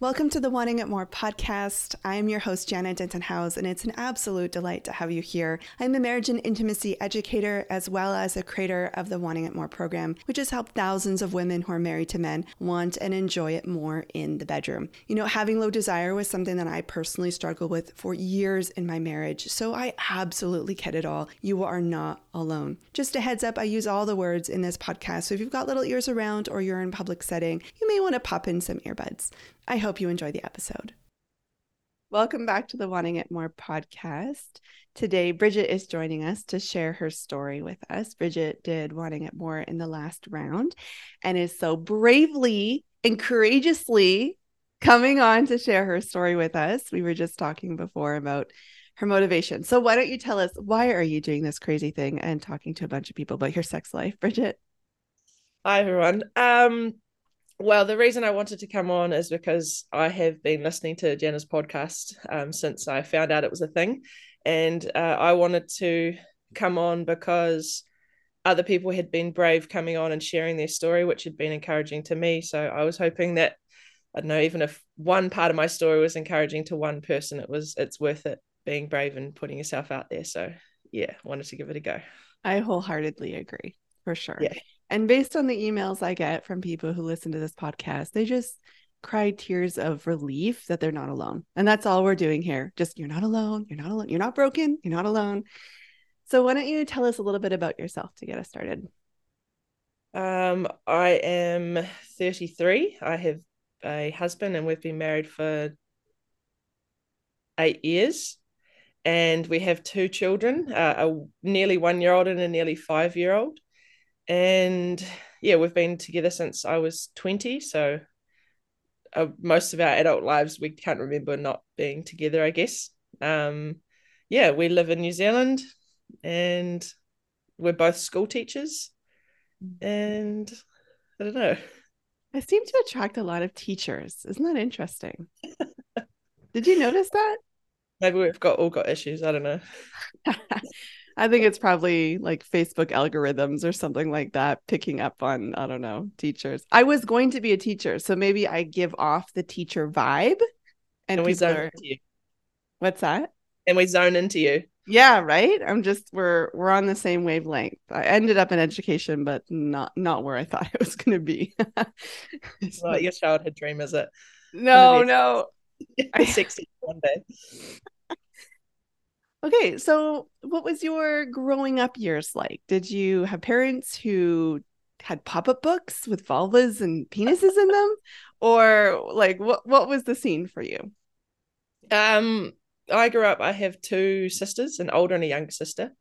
Welcome to the Wanting It More podcast. I'm your host, Janna Denton-Howes, and it's an absolute delight to have you here. I'm a marriage and intimacy educator as well as a creator of the Wanting It More program, which has helped thousands of women who are married to men want and enjoy it more in the bedroom. You know, having low desire was something that I personally struggled with for years in my marriage, so I absolutely get it all. You are not alone. Just a heads up, I use all the words in this podcast, so if you've got little ears around or you're in public setting, you may want to pop in some earbuds. I hope you enjoy the episode. Welcome back to the Wanting It More podcast. Today, Bridget is joining us to share her story with us. Bridget did Wanting It More in the last round and is so bravely and courageously coming on to share her story with us. We were just talking before about her motivation. So, why don't you tell us why are you doing this crazy thing and talking to a bunch of people about your sex life, Bridget? Hi everyone. Um, well, the reason I wanted to come on is because I have been listening to Janna's podcast um, since I found out it was a thing. And uh, I wanted to come on because other people had been brave coming on and sharing their story, which had been encouraging to me. So I was hoping that, I don't know, even if one part of my story was encouraging to one person, it was it's worth it being brave and putting yourself out there. So yeah, wanted to give it a go. I wholeheartedly agree for sure. Yeah. And based on the emails I get from people who listen to this podcast, they just cry tears of relief that they're not alone. And that's all we're doing here. Just you're not alone. You're not alone. You're not broken. You're not alone. So why don't you tell us a little bit about yourself to get us started? Um, I am 33. I have a husband and we've been married for eight years. And we have two children, uh, a nearly one year old and a nearly five year old and yeah, we've been together since I was 20. So uh, most of our adult lives, we can't remember not being together, I guess. Um, yeah, we live in New Zealand and we're both school teachers. And I don't know. I seem to attract a lot of teachers. Isn't that interesting? Did you notice that? Maybe we've got all got issues. I don't know. I think it's probably like Facebook algorithms or something like that picking up on, I don't know, teachers. I was going to be a teacher, so maybe I give off the teacher vibe and, and we zone are... into you. What's that? And we zone into you. Yeah, right. I'm just we're we're on the same wavelength. I ended up in education, but not not where I thought I was going to be. it's not your childhood dream, is it? No, no. Sixty one day. Okay, so what was your growing up years like? Did you have parents who had pop-up books with vulvas and penises in them? Or like what what was the scene for you? Um I grew up I have two sisters, an older and a younger sister,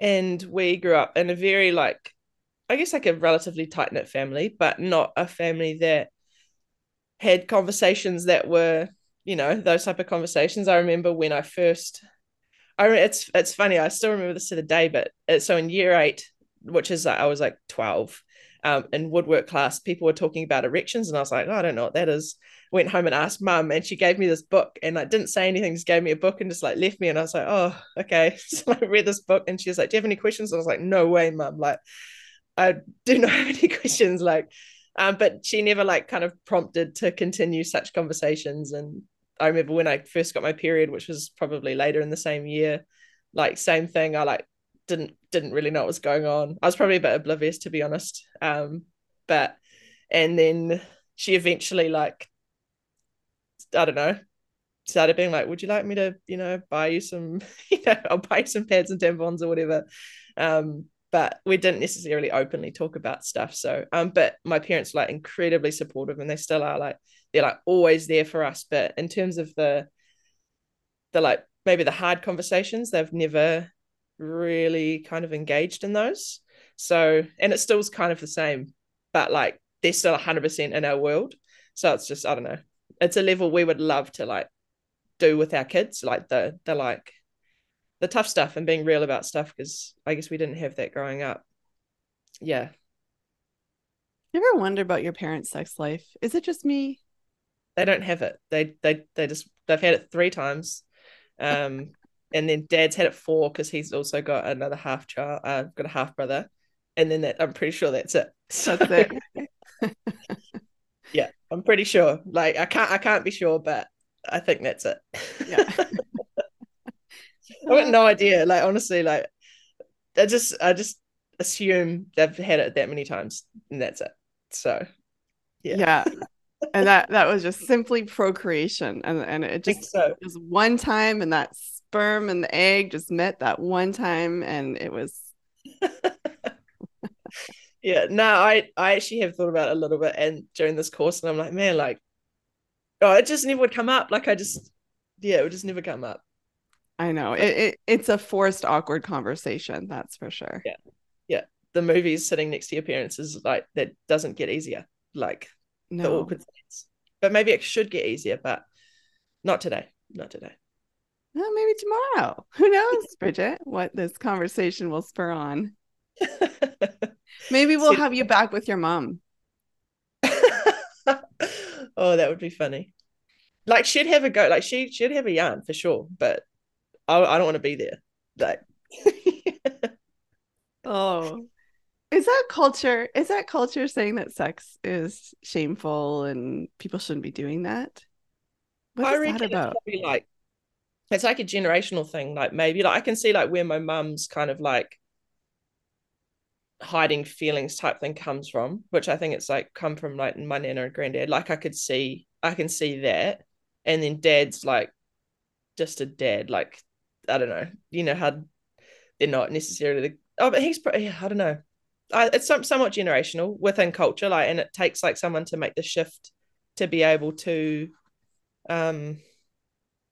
and we grew up in a very like I guess like a relatively tight-knit family, but not a family that had conversations that were, you know, those type of conversations. I remember when I first I it's it's funny. I still remember this to the day. But uh, so in year eight, which is I was like twelve, um, in woodwork class, people were talking about erections, and I was like, oh, I don't know what that is. Went home and asked mum, and she gave me this book, and I didn't say anything. Just gave me a book and just like left me, and I was like, oh, okay. So I read this book, and she was like, do you have any questions? And I was like, no way, mum. Like, I do not have any questions. Like, um, but she never like kind of prompted to continue such conversations, and I remember when I first got my period, which was probably later in the same year, like same thing. I like didn't didn't really know what was going on. I was probably a bit oblivious to be honest. Um, but and then she eventually like I don't know started being like, would you like me to you know buy you some you know I'll buy you some pads and tampons or whatever. Um, but we didn't necessarily openly talk about stuff. So um, but my parents were like incredibly supportive and they still are like they're like always there for us. But in terms of the the like maybe the hard conversations, they've never really kind of engaged in those. So and it still's kind of the same, but like they're still hundred percent in our world. So it's just I don't know. It's a level we would love to like do with our kids, like the the like the tough stuff and being real about stuff because I guess we didn't have that growing up. Yeah. You ever wonder about your parents' sex life? Is it just me? They don't have it. They they they just they've had it three times, um, and then Dad's had it four because he's also got another half child, uh, got a half brother, and then that I'm pretty sure that's it. So. That's it. Yeah, I'm pretty sure. Like I can't I can't be sure, but I think that's it. Yeah. I have no idea. Like honestly, like I just I just assume they've had it that many times and that's it. So yeah. Yeah. And that that was just simply procreation. And and it just so. was one time and that sperm and the egg just met that one time and it was yeah no i i actually have thought about it a little bit and during this course and i'm like man like oh it just never would come up. Like i just yeah it would just never come up. I know. It, it it's a forced awkward conversation that's for sure. Yeah. Yeah. The movies sitting next to your parents is like that doesn't get easier. Like no. the awkward but maybe it should get easier but not today not today well, maybe tomorrow who knows bridget what this conversation will spur on Maybe we'll have you back with your mom. oh, that would be funny. Like she'd have a go. Like she she'd have a yarn for sure, but I I don't want to be there. Like, oh, is that culture? Is that culture saying that sex is shameful and people shouldn't be doing that? What is that about? It's like it's like a generational thing. Like maybe like I can see like where my mum's kind of like hiding feelings type thing comes from, which I think it's like come from like my nana and granddad. Like I could see, I can see that. And then dad's like just a dad. Like, I don't know, you know, how they're not necessarily, the, oh, but he's, yeah, I don't know. I, it's some, somewhat generational within culture. Like, and it takes like someone to make the shift to be able to, um,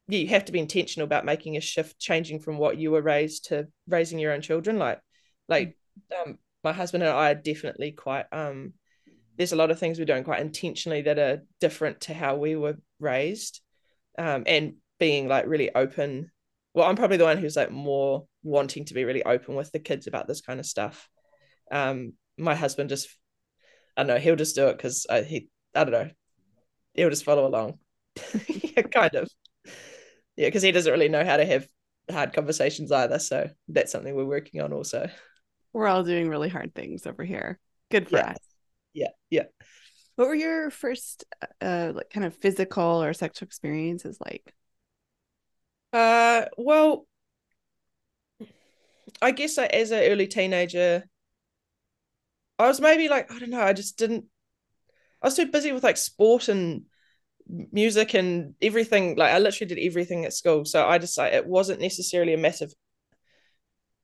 yeah, you have to be intentional about making a shift, changing from what you were raised to raising your own children. Like, like, um, my husband and I are definitely quite um there's a lot of things we're doing quite intentionally that are different to how we were raised um and being like really open well I'm probably the one who's like more wanting to be really open with the kids about this kind of stuff um my husband just I don't know he'll just do it because I, he I don't know he'll just follow along yeah kind of yeah because he doesn't really know how to have hard conversations either so that's something we're working on also we're all doing really hard things over here. Good for yeah. us. Yeah, yeah. What were your first uh like kind of physical or sexual experiences like? Uh well I guess like, as an early teenager I was maybe like I don't know, I just didn't I was too busy with like sport and music and everything like I literally did everything at school so I just like it wasn't necessarily a massive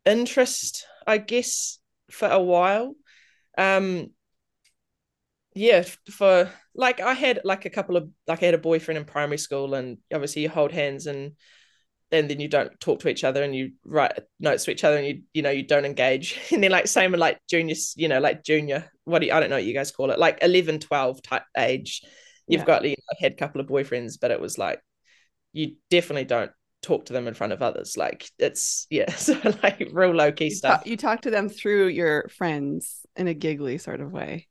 interest I guess, for a while. Um, yeah, for like I had like a couple of like I had a boyfriend in primary school, and obviously you hold hands and and then you don't talk to each other and you write notes to each other and you you know you don't engage and then like same with like junior you know like junior what do you, I don't know what you guys call it like 11 12 type age you've yeah. got you know, had a couple of boyfriends but it was like you definitely don't talk to them in front of others. Like it's yeah, so like real low key stuff. you talk to them through your friends in a giggly sort of way.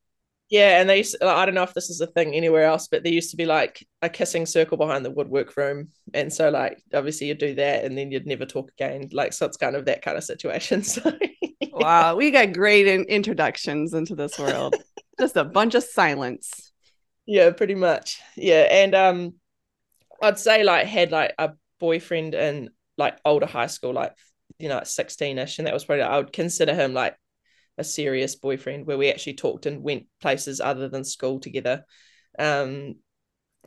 Yeah, and they used to, I don't know if this is a thing anywhere else, but there used to be like a kissing circle behind the woodwork room, and so like obviously you'd do that, and then you'd never talk again. Like so, it's kind of that kind of situation. So yeah. wow, we got great in- introductions into this world. Just a bunch of silence. Yeah, pretty much. Yeah, and um, I'd say like had like a boyfriend in like older high school, like you know, 16ish, and that was probably I would consider him like a serious boyfriend where we actually talked and went places other than school together. Um,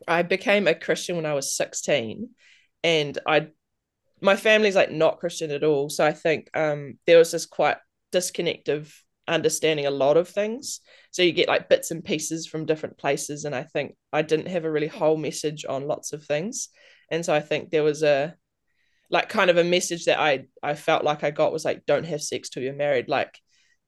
I became a Christian when I was 16, and I my family's like not Christian at all. So I think um, there was this quite disconnect of understanding a lot of things. So you get like bits and pieces from different places. And I think I didn't have a really whole message on lots of things and so i think there was a like kind of a message that i i felt like i got was like don't have sex till you're married like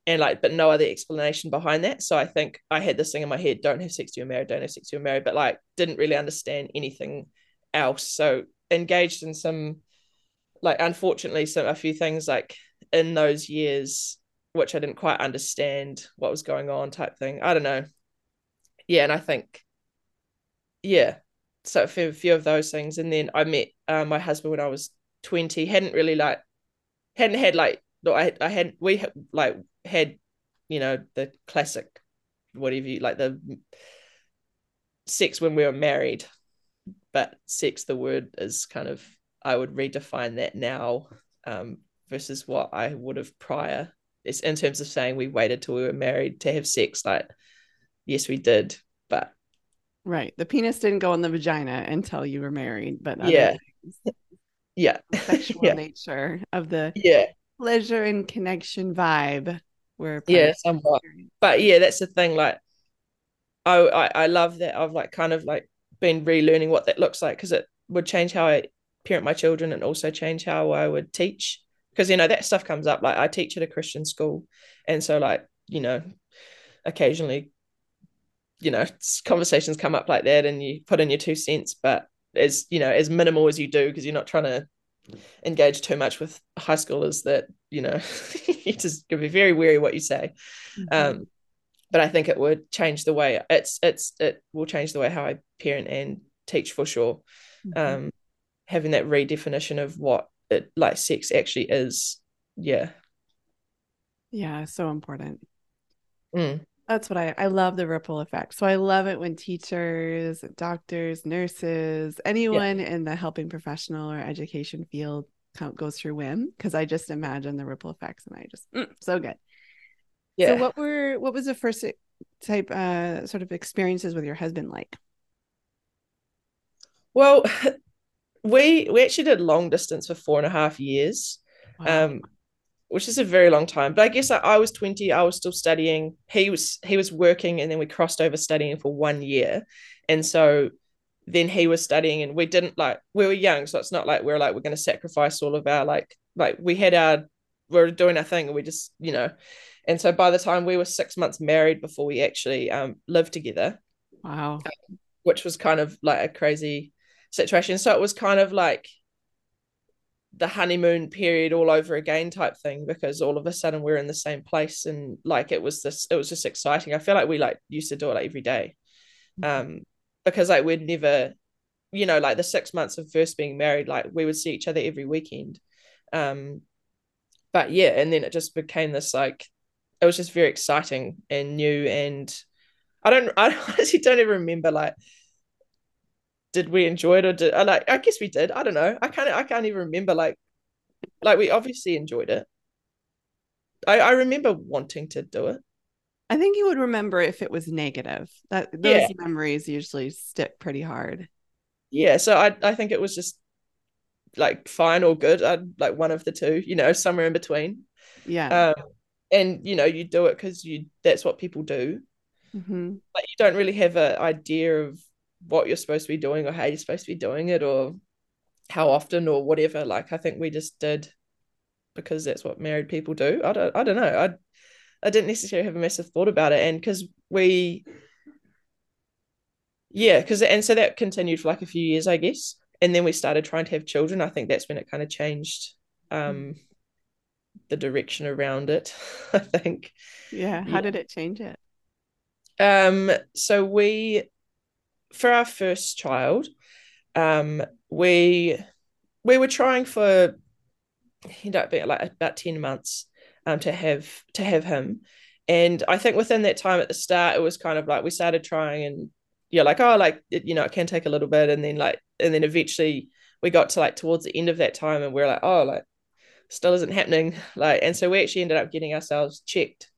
and like but no other explanation behind that. So i think i had this thing in my head don't have sex till you're married don't have sex till you're married but like didn't really understand anything else. So engaged in some like unfortunately some a few things like in those years which i didn't quite understand what was going on type thing. I don't know. Yeah and i think yeah so a few, a few of those things. And then i met uh, my husband when i was 20 hadn't really like hadn't had like i, I had we like had you know the classic whatever you like the sex when we were married, but sex, the word is kind of, I would redefine that now um, versus what I would have prior. It's in terms of saying we waited till we were married to have sex. Like, yes, we did, but right, the penis didn't go in the vagina until you were married. But yeah, yeah, sexual yeah. nature of the yeah pleasure and connection vibe. Where yeah, somewhat. But yeah, that's the thing. Like, I, I I love that I've like kind of like been relearning what that looks like because it would change how I parent my children and also change how I would teach because you know that stuff comes up like I teach at a Christian school and so like you know occasionally you know conversations come up like that and you put in your two cents but as you know as minimal as you do because you're not trying to engage too much with high schoolers that you know you just could be very wary what you say mm-hmm. um but I think it would change the way it's it's it will change the way how I parent and teach for sure mm-hmm. um having that redefinition of what it like sex actually is yeah yeah so important mm. That's what I I love the ripple effect. So I love it when teachers doctors nurses anyone yeah. in the helping professional or education field goes through WIM because I just imagine the ripple effects and I just mm, so good. Yeah. so what were what was the first type uh sort of experiences with your husband like? Well we we actually did long distance for four and a half years. Wow. um which is a very long time. But i guess I, I was 20 i was still studying. He was he was working and then we crossed over studying for one year. And so then he was studying and we didn't like we were young so it's not like we are like we're going to sacrifice all of our like like we had our we are doing our thing and we just you know. And so by the time we were six months married before we actually um lived together. Wow. Um, which was kind of like a crazy situation. So it was kind of like the honeymoon period all over again type thing because all of a sudden we're in the same place and like it was this it was just exciting. I feel like we like used to do it like every day. Mm-hmm. Um because like we'd never you know like the 6 months of first being married like we would see each other every weekend. Um but yeah and then it just became this like it was just very exciting and new and I don't I honestly don't even remember like did we enjoy it or did I like I guess we did. I don't know. I can't I can't even remember like like we obviously enjoyed it. I, I remember wanting to do it. I think you would remember if it was negative. That those yeah. memories usually stick pretty hard. Yeah, so I I think it was just like fine or good. I like one of the two, you know, somewhere in between. Yeah. Um, and you know, you do it because you that's what people do. Mm-hmm. But you don't really have an idea of what you're supposed to be doing or how you're supposed to be doing it or how often or whatever. Like I think we just did because that's what married people do. I don't I don't know. I I didn't necessarily have a massive thought about it. And because we yeah, because and so that continued for like a few years, I guess. And then we started trying to have children. I think that's when it kind of changed um the direction around it, I think. Yeah. How yeah. did it change it? Um, so we for our first child, um, we we were trying for you know like about 10 months um to have to have him. And i think within that time at the start it was kind of like we started trying and you're like oh like it, you know it can take a little bit. And then like and then eventually we got to like towards the end of that time and we we're like oh like still isn't happening. Like and so we actually ended up getting ourselves checked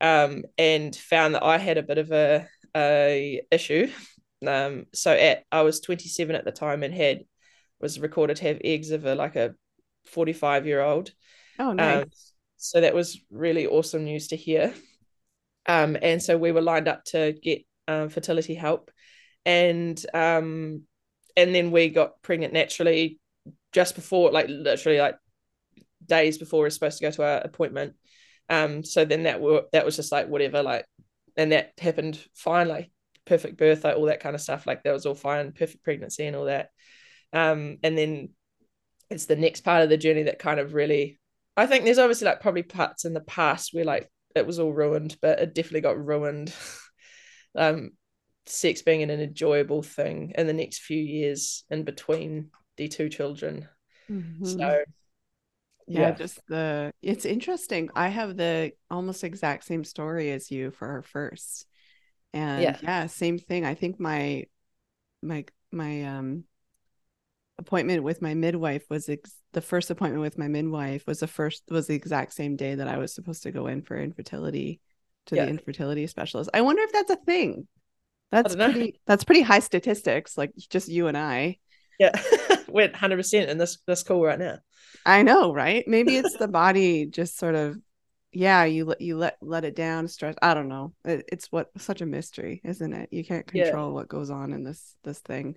um and found that i had a bit of a a issue um, so at I was 27 at the time and had was recorded to have eggs of a like a 45 year old. Oh, nice. Um, so that was really awesome news to hear. Um, and so we were lined up to get um, fertility help, and um, and then we got pregnant naturally just before, like literally like days before we were supposed to go to our appointment. Um, so then that were that was just like whatever, like, and that happened finally perfect birth, like all that kind of stuff. Like that was all fine, perfect pregnancy and all that. Um, and then it's the next part of the journey that kind of really, I think there's obviously like probably parts in the past where like it was all ruined, but it definitely got ruined. um, sex being an enjoyable thing in the next few years in between the two children. Mm-hmm. So yeah. yeah. just the it's interesting i have the almost exact same story as you for our first And yeah. yeah, same thing. I think my my my um appointment with my midwife was ex- the first appointment with my midwife was the first was the exact same day that I was supposed to go in for infertility to yeah. the infertility specialist. I wonder if that's a thing. That's pretty that's pretty high statistics, like just you and I. Yeah. We're 100% in this this call right now. I know, right? Maybe it's the body just sort of yeah, you let you let let it down, stress. I don't know. It, it's what such a mystery, isn't it? You can't control yeah. what goes on in this this thing.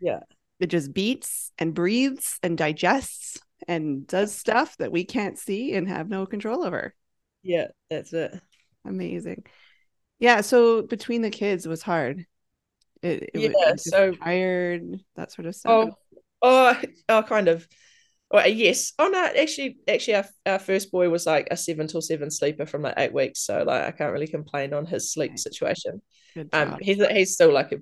Yeah. It just beats and breathes and digests and does stuff that we can't see and have no control over. Yeah, that's it. Amazing. Yeah, so between the kids was hard. It, it yeah, was so tired, that sort of stuff. Oh, oh, oh, kind of. Well, yes. Oh no, actually, actually, our, our first boy was like a seven till seven sleeper from like eight weeks, so like I can't really complain on his sleep okay. situation. Um, he's he's still like a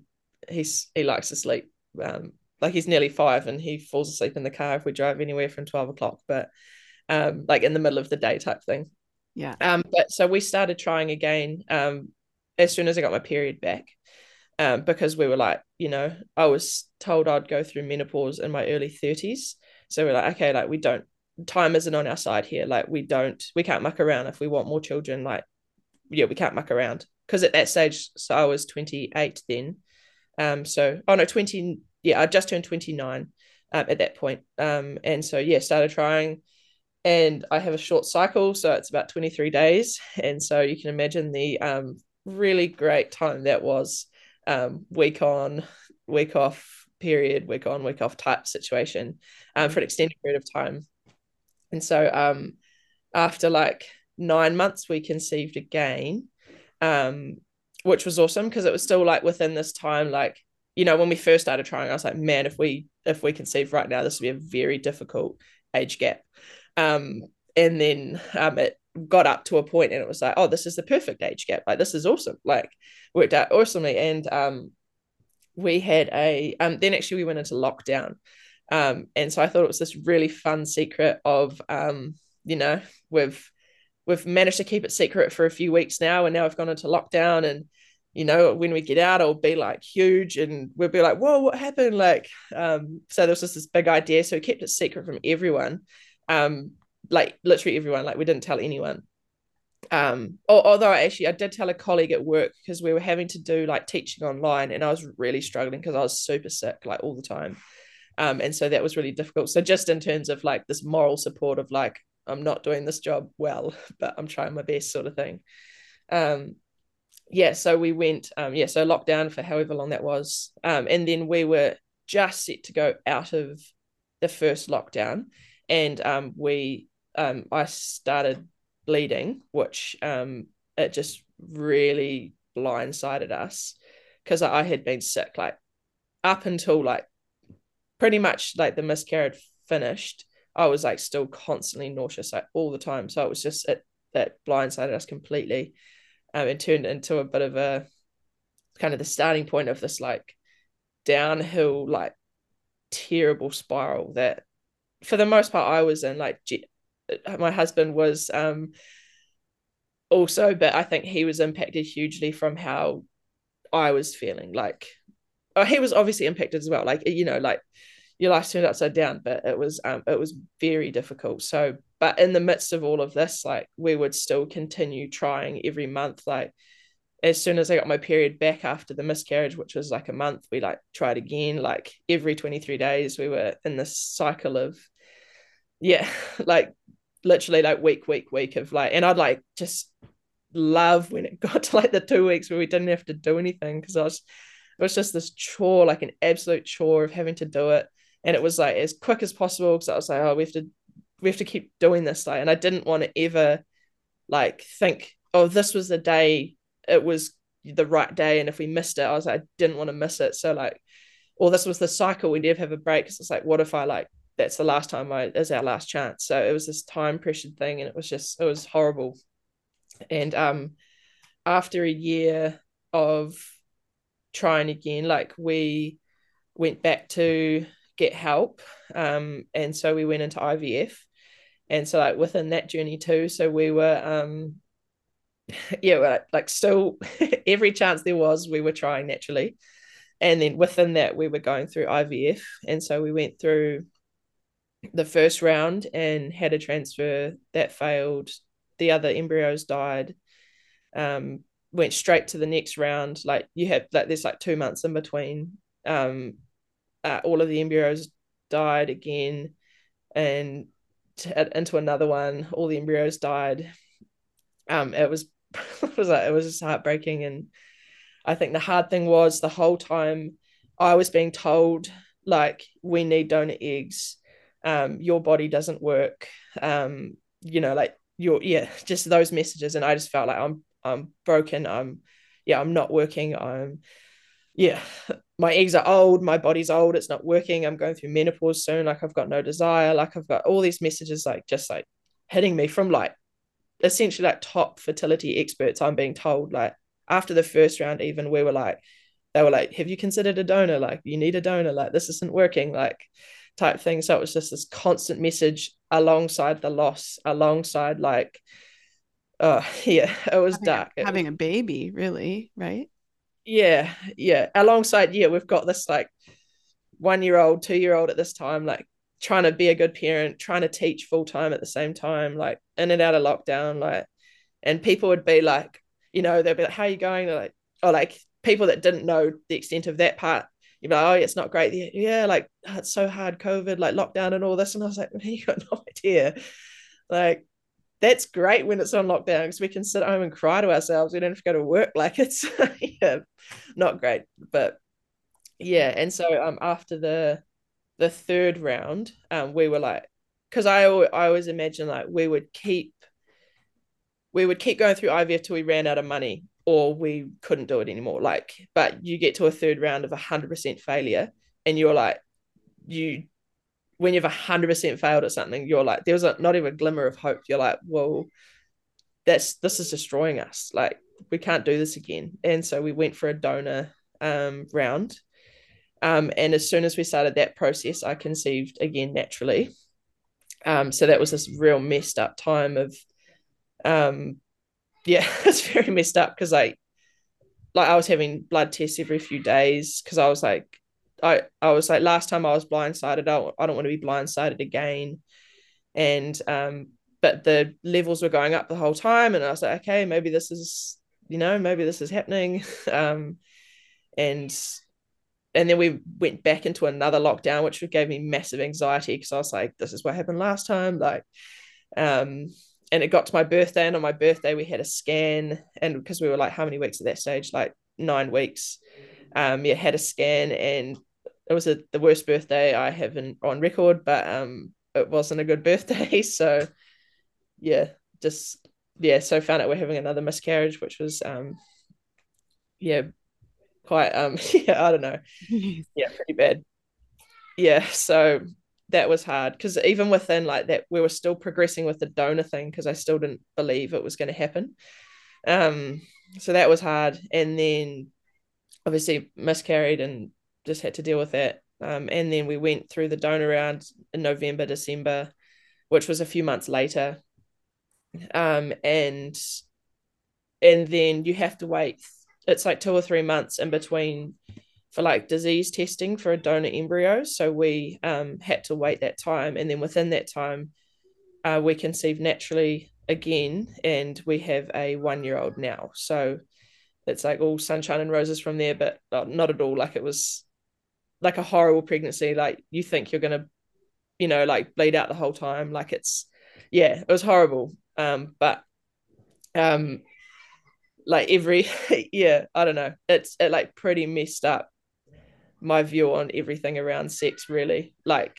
he's he likes to sleep. Um, like he's nearly five and he falls asleep in the car if we drive anywhere from twelve o'clock, but um, like in the middle of the day type thing. Yeah. Um, but so we started trying again. Um, as soon as I got my period back, um, because we were like, you know, I was told I'd go through menopause in my early thirties so we're like, okay, like we don't time isn't on our side here. Like we don't we can't muck around if we want more children. Like yeah, we can't muck around because at that stage, so I was twenty eight then. Um, so oh no, twenty yeah, I just turned twenty nine um, at that point. Um, and so yeah, started trying and I have a short cycle, so it's about 23 days. And so you can imagine the um, really great time that was um, week on, week off, period, week on, week off type situation um, for an extended period of time. And so um, after like nine months, we conceived again, um, which was awesome because it was still like within this time, like, you know, when we first started trying, I was like, man, if we if we conceive right now, this would be a very difficult age gap. Um, and then um, it got up to a point and it was like, oh, this is the perfect age gap. Like this is awesome. Like worked out awesomely. And um, we had a um then actually we went into lockdown. Um and so i thought it was this really fun secret of um you know we've we've managed to keep it secret for a few weeks now and now we've gone into lockdown and you know when we get out it'll be like huge and we'll be like whoa what happened? Like um so there was just this big idea. So we kept it secret from everyone. Um like literally everyone. Like we didn't tell anyone um although actually i did tell a colleague at work because we were having to do like teaching online and i was really struggling because i was super sick like all the time. Um and so that was really difficult. So just in terms of like this moral support of like i'm not doing this job well but i'm trying my best sort of thing. Um yeah so we went um yeah so lockdown for however long that was. Um and then we were just set to go out of the first lockdown and um we um i started bleeding, which um, it just really blindsided us because I had been sick like up until like pretty much like the miscarriage finished. I was like still constantly nauseous like all the time. So it was just it that blindsided us completely. Um, and turned into a bit of a kind of the starting point of this like downhill like terrible spiral that for the most part I was in like my husband was um also but i think he was impacted hugely from how i was feeling. Like oh, he was obviously impacted as well. Like you know like your life turned upside down but it was um it was very difficult. So but in the midst of all of this like we would still continue trying every month. Like as soon as I got my period back after the miscarriage, which was like a month, we like tried again. Like every 23 days, we were in this cycle of, yeah, like literally like week, week, week of like, and I'd like just love when it got to like the two weeks where we didn't have to do anything because I was, it was just this chore, like an absolute chore of having to do it. And it was like as quick as possible because I was like, oh, we have to, we have to keep doing this. Like, and I didn't want to ever like think, oh, this was the day it was the right day. And if we missed it, I was like, I didn't want to miss it. So like, or this was the cycle, we never have a break. Because it's like, what if I like that's the last time I is our last chance. So it was this time pressured thing, and it was just it was horrible. And um, after a year of trying again, like we went back to get help, um, and so we went into IVF, and so like within that journey too. So we were um, yeah, like, like still every chance there was, we were trying naturally. And then within that, we were going through IVF. And so we went through the first round and had a transfer that failed. The other embryos died. Um, went straight to the next round. Like you have like there's like two months in between. Um, uh, all of the embryos died again, and to, into another one, all the embryos died. Um, it was it was like, it was just heartbreaking, and I think the hard thing was the whole time I was being told like we need donor eggs, um, your body doesn't work, um, you know, like your yeah, just those messages, and I just felt like I'm I'm broken, I'm yeah, I'm not working, I'm yeah, my eggs are old, my body's old, it's not working, I'm going through menopause soon, like I've got no desire, like I've got all these messages like just like hitting me from like essentially like top fertility experts. I'm being told like after the first round, even we were like, they were like, have you considered a donor? Like you need a donor, like this isn't working, like type thing. So it was just this constant message alongside the loss, alongside like, oh yeah, it was having dark. A, having was, a baby, really, right? yeah yeah alongside yeah we've got this like one year old two year old at this time like trying to be a good parent trying to teach full time at the same time like in and out of lockdown like and people would be like you know they'd be like how are you going they're like or like people that didn't know the extent of that part you know oh it's not great yeah like it's so hard covid like lockdown and all this and i was like you got no idea like that's great when it's on lockdown because we can sit home and cry to ourselves. We don't have to go to work. Like it's yeah, not great, but yeah. And so um after the the third round, um we were like, because I I always imagine like we would keep we would keep going through IVF till we ran out of money or we couldn't do it anymore. Like, but you get to a third round of a hundred percent failure, and you're like, you when you've 100% failed at something you're like there was a, not even a glimmer of hope. You're like well that's this is destroying us. Like we can't do this again. And so we went for a donor um, round. Um, and as soon as we started that process i conceived again naturally. Um, so that was this real messed up time of um, yeah it's very messed up because I like i was having blood tests every few days because i was like I, I was like last time I was blindsided I I don't want to be blindsided again. And um but the levels were going up the whole time and I was like okay maybe this is you know maybe this is happening. Um and and then we went back into another lockdown which gave me massive anxiety because I was like this is what happened last time like um and it got to my birthday and on my birthday we had a scan and because we were like how many weeks at that stage like nine weeks um yeah had a scan and it was a, the worst birthday I have in, on record, but um, it wasn't a good birthday. So, yeah, just yeah. So found out we're having another miscarriage, which was um, yeah, quite um, yeah, I don't know, yeah, pretty bad. Yeah, so that was hard because even within like that, we were still progressing with the donor thing because I still didn't believe it was going to happen. Um, so that was hard, and then obviously miscarried and just had to deal with that. Um, and then we went through the donor round in November, December, which was a few months later. Um, and and then you have to wait. It's like two or three months in between for like disease testing for a donor embryo. So we um, had to wait that time, and then within that time, uh, we conceived naturally again, and we have a one-year-old now. So it's like all sunshine and roses from there, but not at all. Like it was like a horrible pregnancy like you think you're gonna you know like bleed out the whole time like it's yeah it was horrible um but um like every yeah i don't know it's it like pretty messed up my view on everything around sex really. Like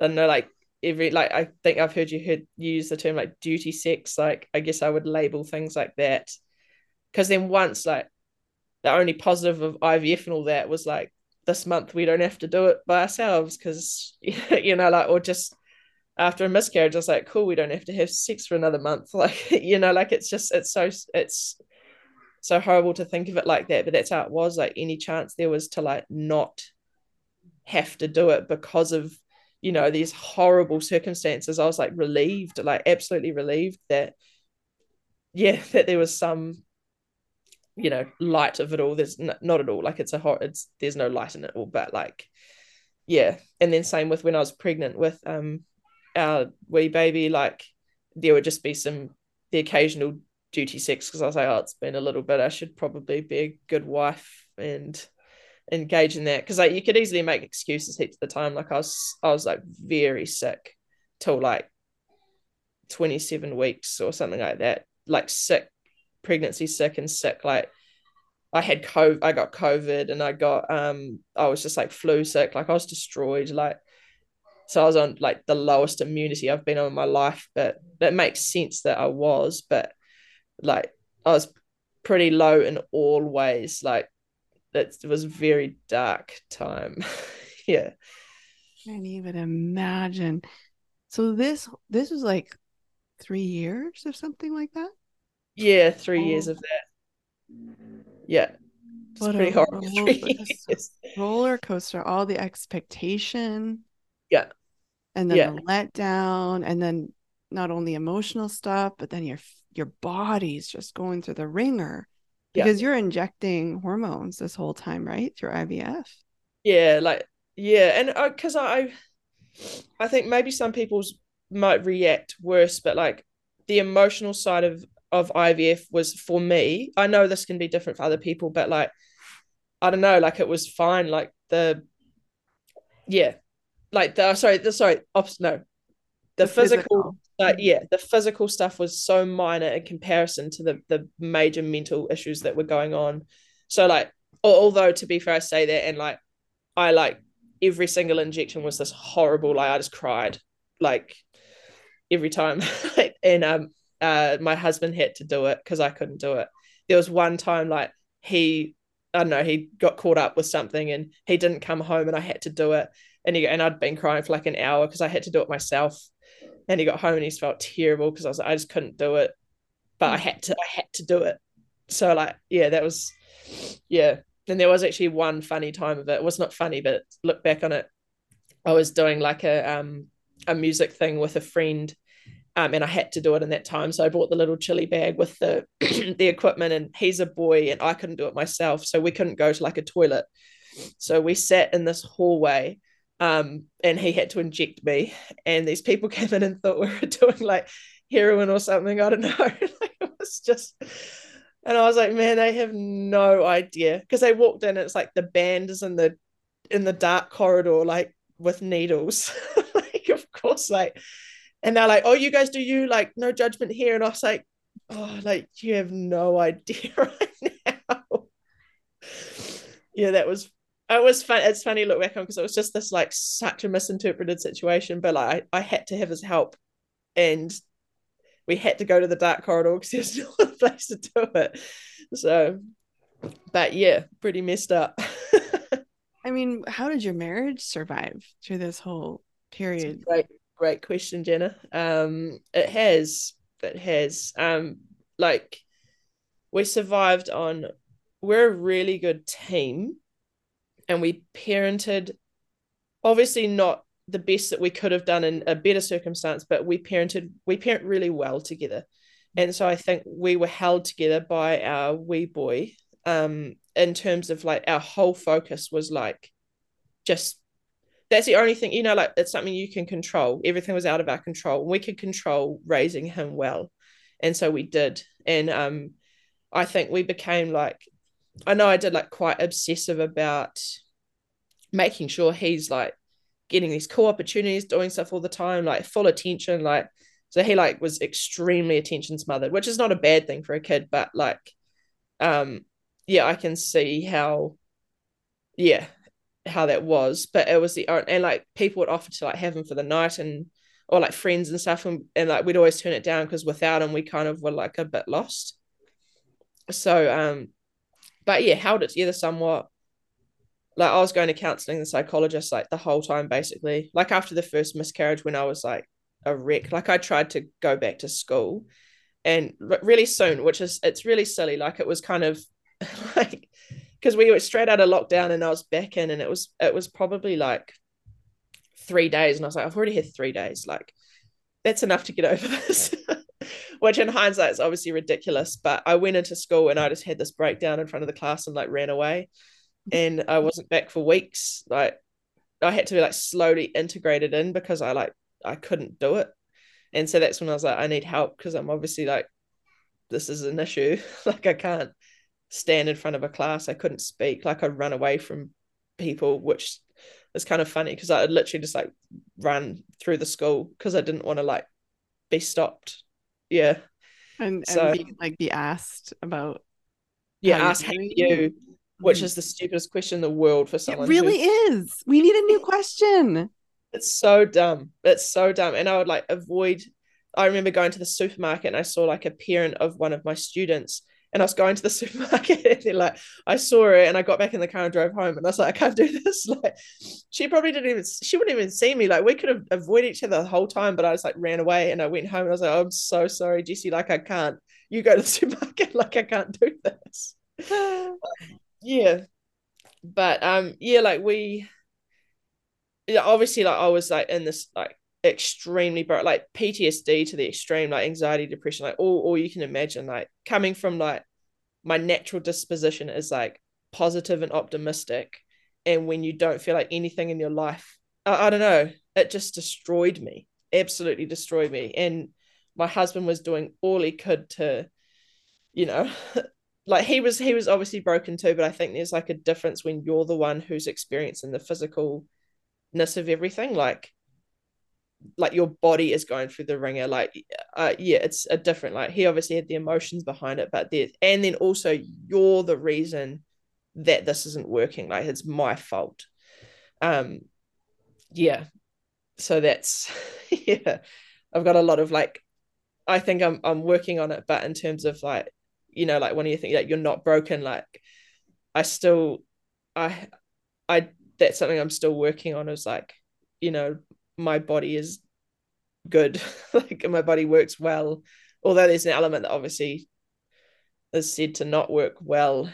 i know like every like i think i've heard you heard use the term like duty sex. Like i guess i would label things like that. Because then once like the only positive of ivf and all that was like this month we don't have to do it by ourselves because you know like or just after a miscarriage it's like cool we don't have to have sex for another month. Like you know like it's just it's so it's so horrible to think of it like that but that's how it was like any chance there was to like not have to do it because of you know these horrible circumstances i was like relieved like absolutely relieved that yeah, that there was some, you know, light of it all. There's n- not at all like it's a hot. It's there's no light in it all, but like, yeah. And then same with when I was pregnant with um our wee baby, like there would just be some the occasional duty sex because I was like, oh, it's been a little bit. I should probably be a good wife and engage in that because like you could easily make excuses heaps of the time. Like I was, I was like very sick till like 27 weeks or something like that. Like sick, pregnancy sick and sick. Like I had COVID, I got COVID and I got um I was just like flu sick. Like I was destroyed. Like so I was on like the lowest immunity I've been on in my life, but that makes sense that I was, but like I was pretty low in all ways. Like it was a very dark time. yeah. Can't even imagine. So this this was like three years or something like that? Yeah, three oh. years of that. Yeah. It's what pretty a roller, coaster. roller coaster, all the expectation. Yeah. And then yeah. the letdown, and then not only emotional stuff, but then your your body's just going through the ringer because yeah. you're injecting hormones this whole time, right? Through IVF. Yeah, like yeah, and because I, I think maybe some people's might react worse, but like the emotional side of of IVF was for me. I know this can be different for other people, but like I don't know, like it was fine. Like the yeah, like the sorry, the sorry, opposite no, the, the physical, yeah, the physical stuff was so minor in comparison to the the major mental issues that were going on. So like, although to be fair, I say that, and like, I like every single injection was this horrible. Like I just cried, like every time, and um, uh, my husband had to do it because I couldn't do it. There was one time like he, I don't know, he got caught up with something and he didn't come home, and I had to do it, and he and I'd been crying for like an hour because I had to do it myself and he got home and he felt terrible because I was like, I just couldn't do it, but I had to I had to do it. So like yeah, that was yeah. And there was actually one funny time of it. It was not funny, but look back on it. I was doing like a um a music thing with a friend. Um, and I had to do it in that time. So I bought the little chili bag with the the equipment, and he's a boy, and I couldn't do it myself, so we couldn't go to like a toilet. So we sat in this hallway, um, and he had to inject me. And these people came in and thought we were doing like heroin or something. I don't know. like, it was just, and I was like, man, they have no idea because they walked in. it's like the band is in the in the dark corridor, like with needles. like, of course, like, and they're like, oh, you guys do you like no judgment here? And I was like, oh, like you have no idea right now. yeah, that was it was fun. It's funny to look back on because it was just this like such a misinterpreted situation, but like I, I had to have his help, and we had to go to the dark corridor because there's no other place to do it. So, but yeah, pretty messed up. I mean, how did your marriage survive through this whole period? Great, great question, Janna. Um, it has, it has. Um, like we survived on. We're a really good team and we parented obviously not the best that we could have done in a better circumstance but we parented we parent really well together. And so i think we were held together by our wee boy um in terms of like our whole focus was like just that's the only thing you know like it's something you can control. Everything was out of our control we could control raising him well. And so we did. And um i think we became like I know I did like quite obsessive about making sure he's like getting these cool opportunities, doing stuff all the time, like full attention. Like, so he like was extremely attention smothered, which is not a bad thing for a kid, but like, um, yeah, I can see how, yeah, how that was. But it was the and like people would offer to like have him for the night and or like friends and stuff, and, and like we'd always turn it down because without him we kind of were like a bit lost. So um but yeah, held it together somewhat. Like I was going to counseling the psychologist like the whole time, basically. Like after the first miscarriage, when I was like a wreck, like I tried to go back to school, and really soon, which is it's really silly. Like it was kind of like because we were straight out of lockdown, and I was back in, and it was it was probably like three days, and I was like, I've already had three days, like that's enough to get over this. which in hindsight is obviously ridiculous. But I went into school and I just had this breakdown in front of the class and like ran away. And I wasn't back for weeks. Like I had to be like slowly integrated in because I like I couldn't do it. And so that's when I was like, I need help because I'm obviously like, this is an issue. like I can't stand in front of a class. I couldn't speak. Like I'd run away from people, which is kind of funny because I'd literally just like run through the school because I didn't want to like be stopped. Yeah. And, so, and be, like be asked about yeah, ask how you, which mm. is the stupidest question in the world for someone. It really is. We need a new question. It's so dumb. It's so dumb. And I would like avoid. I remember going to the supermarket and I saw like a parent of one of my students and I was going to the supermarket and then like I saw her and I got back in the car and drove home and I was like I can't do this. Like she probably didn't even she wouldn't even see me. Like we could have avoided each other the whole time but I just like ran away and I went home and I was like oh, I'm so sorry Jesse like I can't you go to the supermarket. Like I can't do this. Yeah. But um yeah like we yeah obviously like I was like in this like extremely broke, like PTSD to the extreme, like anxiety, depression, like all, all you can imagine, like coming from like my natural disposition is like positive and optimistic. And when you don't feel like anything in your life, I, I don't know, it just destroyed me, absolutely destroyed me. And my husband was doing all he could to, you know, like he was he was obviously broken too, but I think there's like a difference when you're the one who's experiencing the physicalness of everything. Like like your body is going through the wringer like uh yeah it's a different like he obviously had the emotions behind it but there and then also you're the reason that this isn't working like it's my fault. Um yeah. So that's yeah i've got a lot of like i think i'm i'm working on it but in terms of like you know like when you think that you're not broken like i still i i that's something i'm still working on is like you know my body is good like my body works well. Although there's an element that obviously is said to not work well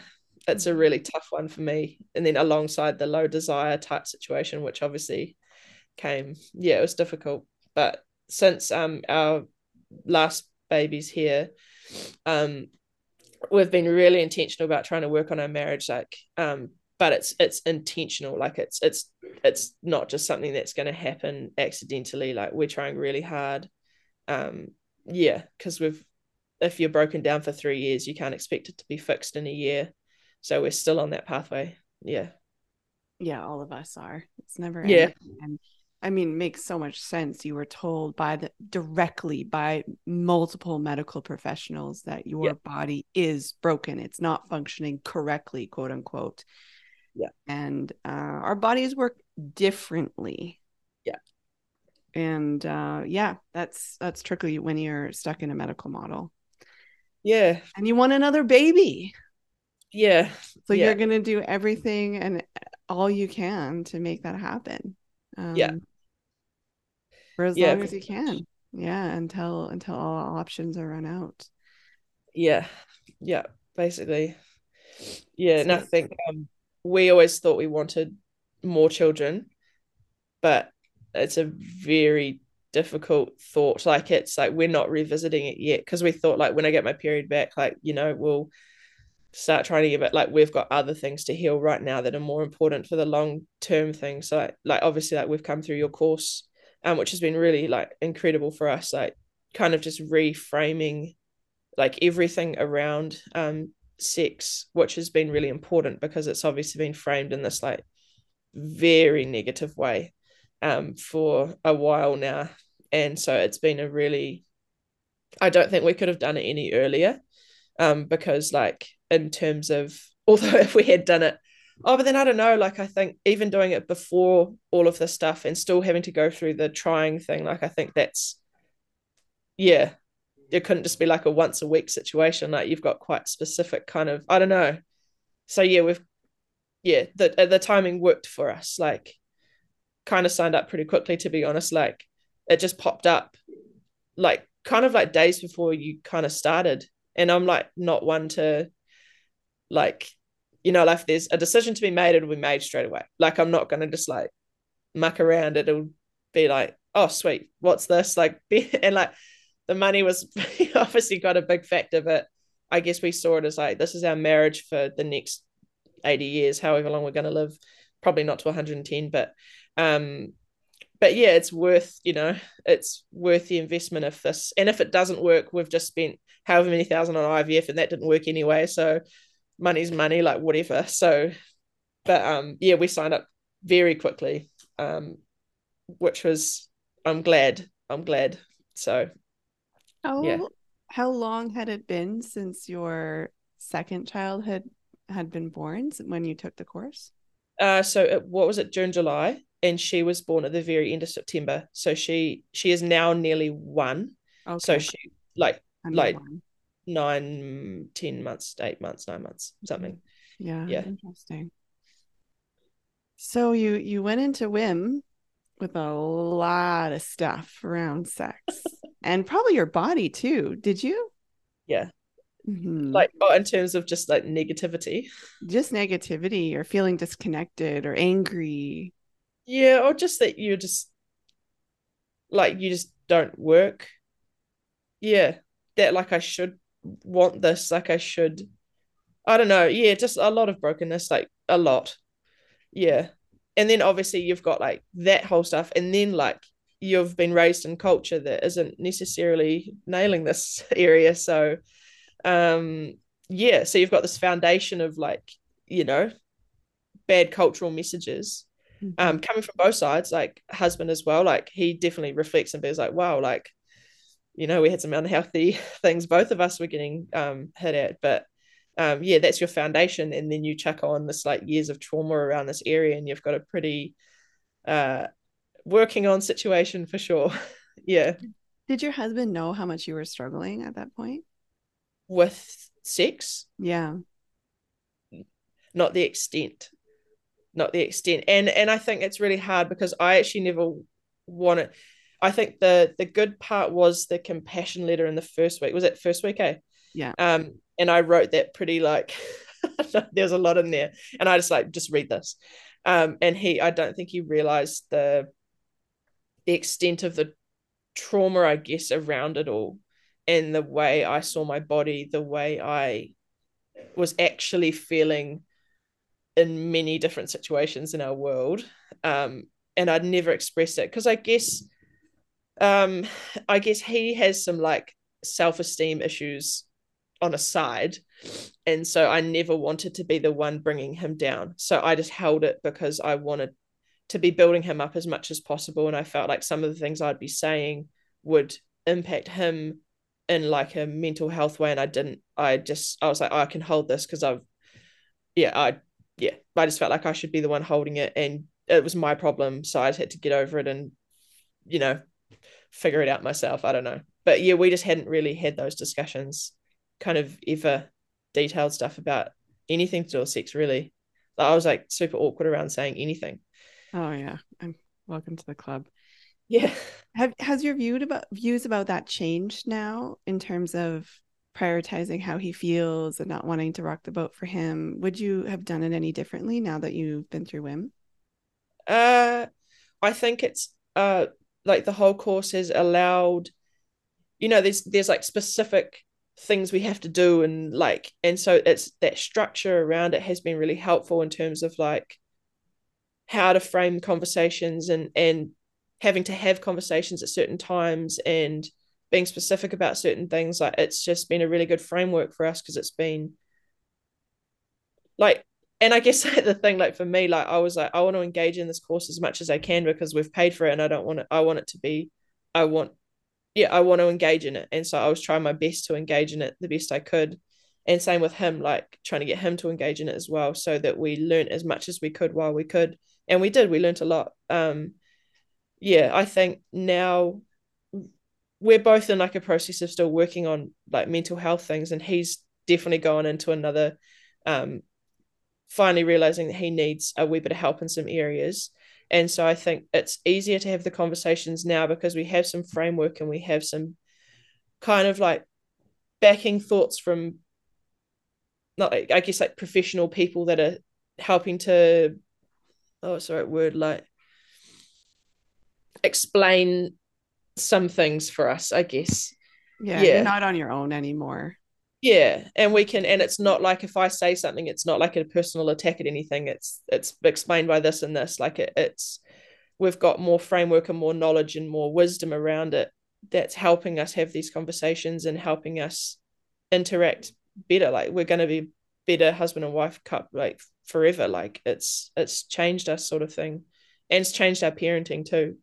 it's a really tough one for me. And then alongside the low desire type situation which obviously came yeah it was difficult. But since um our last baby's here um we've been really intentional about trying to work on our marriage like um but it's it's intentional like it's it's it's not just something that's going to happen accidentally like we're trying really hard um yeah because we've if you're broken down for three years you can't expect it to be fixed in a year. So we're still on that pathway yeah. Yeah all of us are. It's never yeah. And i mean makes so much sense. You were told by the directly by multiple medical professionals that your yeah. body is broken. It's not functioning correctly quote unquote yeah. And uh, our bodies work differently. Yeah. And uh, yeah, that's that's tricky when you're stuck in a medical model. Yeah. And you want another baby. Yeah. So yeah. you're gonna do everything and all you can to make that happen. Um, yeah. For as yeah. long as you can. Yeah, until until all options are run out. Yeah. Yeah. Basically. Yeah. So, think um we always thought we wanted more children, but it's a very difficult thought. Like it's like we're not revisiting it yet because we thought like when I get my period back, like you know we'll start trying to give it like we've got other things to heal right now that are more important for the long term thing. So like, like obviously like we've come through your course, um, which has been really like incredible for us. Like kind of just reframing like everything around um sex, which has been really important because it's obviously been framed in this like very negative way um, for a while now. And so it's been a really, I don't think we could have done it any earlier um, because, like, in terms of, although if we had done it, oh, but then I don't know, like, I think even doing it before all of this stuff and still having to go through the trying thing, like, I think that's, yeah, it couldn't just be like a once a week situation like you've got quite specific kind of i don't know. So yeah we've yeah the uh, the timing worked for us like kind of signed up pretty quickly to be honest. Like it just popped up like kind of like days before you kind of started. And i'm like not one to like you know like there's a decision to be made it'll be made straight away. Like i'm not going to just like muck around. It'll be like oh sweet what's this? Like be, and like the money was obviously got a big factor, but I guess we saw it as like this is our marriage for the next 80 years, however long we're going to live. Probably not to 110, but um, but yeah, it's worth you know it's worth the investment if this and if it doesn't work, we've just spent however many thousand on IVF and that didn't work anyway. So money's money, like whatever. So, but um, yeah, we signed up very quickly, um, which was I'm glad. I'm glad. So, how yeah. how long had it been since your second child had had been born when you took the course? Uh, so it, what was it? June, July, and she was born at the very end of September. So she she is now nearly one. Okay. So she like like one. nine, ten months, eight months, nine months, something. Yeah. Yeah. Interesting. So you you went into WIM with a lot of stuff around sex and probably your body too. Did you? Yeah. Mm-hmm. Like, oh, in terms of just like negativity, just negativity or feeling disconnected or angry. Yeah, or just that you're just like you just don't work. Yeah, that like I should want this, like I should. I don't know. Yeah, just a lot of brokenness, like a lot. Yeah, and then obviously you've got like that whole stuff, and then like you've been raised in culture that isn't necessarily nailing this area, so um yeah so you've got this foundation of like you know bad cultural messages mm-hmm. um coming from both sides like husband as well like he definitely reflects and feels like wow like you know we had some unhealthy things both of us were getting um hit at but um yeah that's your foundation and then you chuck on this like years of trauma around this area and you've got a pretty uh working on situation for sure yeah did your husband know how much you were struggling at that point with sex. Yeah. Not the extent. Not the extent. And and I think it's really hard because I actually never wanted I think the the good part was the compassion letter in the first week. Was it first week, eh? Yeah. Um, and I wrote that pretty like there's a lot in there. And I just like just read this. Um, and he I don't think he realized the the extent of the trauma, I guess, around it all and the way I saw my body, the way I was actually feeling in many different situations in our world. Um, and I'd never expressed it because I guess um I guess he has some like self-esteem issues on a side and so I never wanted to be the one bringing him down so I just held it because I wanted to be building him up as much as possible. And I felt like some of the things I'd be saying would impact him in like a mental health way. And I didn't I just I was like oh, I can hold this because I've yeah I yeah I just felt like I should be the one holding it. And it was my problem so I just had to get over it and you know figure it out myself. I don't know. But yeah we just hadn't really had those discussions kind of ever detailed stuff about anything to do with sex really. I was like super awkward around saying anything oh yeah. I'm welcome to the club. Yeah. Have has your view about views about that changed now in terms of prioritizing how he feels and not wanting to rock the boat for him? Would you have done it any differently now that you've been through WIM? Uh i think it's uh like the whole course has allowed you know there's there's like specific things we have to do and like and so it's that structure around it has been really helpful in terms of like how to frame conversations and and having to have conversations at certain times and being specific about certain things like it's just been a really good framework for us because it's been like and I guess the thing like for me like I was like I want to engage in this course as much as I can because we've paid for it and I don't want it I want it to be I want yeah I want to engage in it. And so I was trying my best to engage in it the best I could. And same with him like trying to get him to engage in it as well so that we learned as much as we could while we could and we did we learned a lot um yeah, I think now we're both in like a process of still working on like mental health things, and he's definitely going into another, um, finally realizing that he needs a wee bit of help in some areas. And so I think it's easier to have the conversations now because we have some framework and we have some kind of like backing thoughts from not I guess like professional people that are helping to oh sorry word like explain some things for us, I guess. Yeah, yeah. You're not on your own anymore. Yeah. And we can and it's not like if I say something, it's not like a personal attack at anything. It's it's explained by this and this. Like it, it's we've got more framework and more knowledge and more wisdom around it that's helping us have these conversations and helping us interact better. Like we're gonna be better husband and wife cup like forever. Like it's it's changed us sort of thing. And it's changed our parenting too.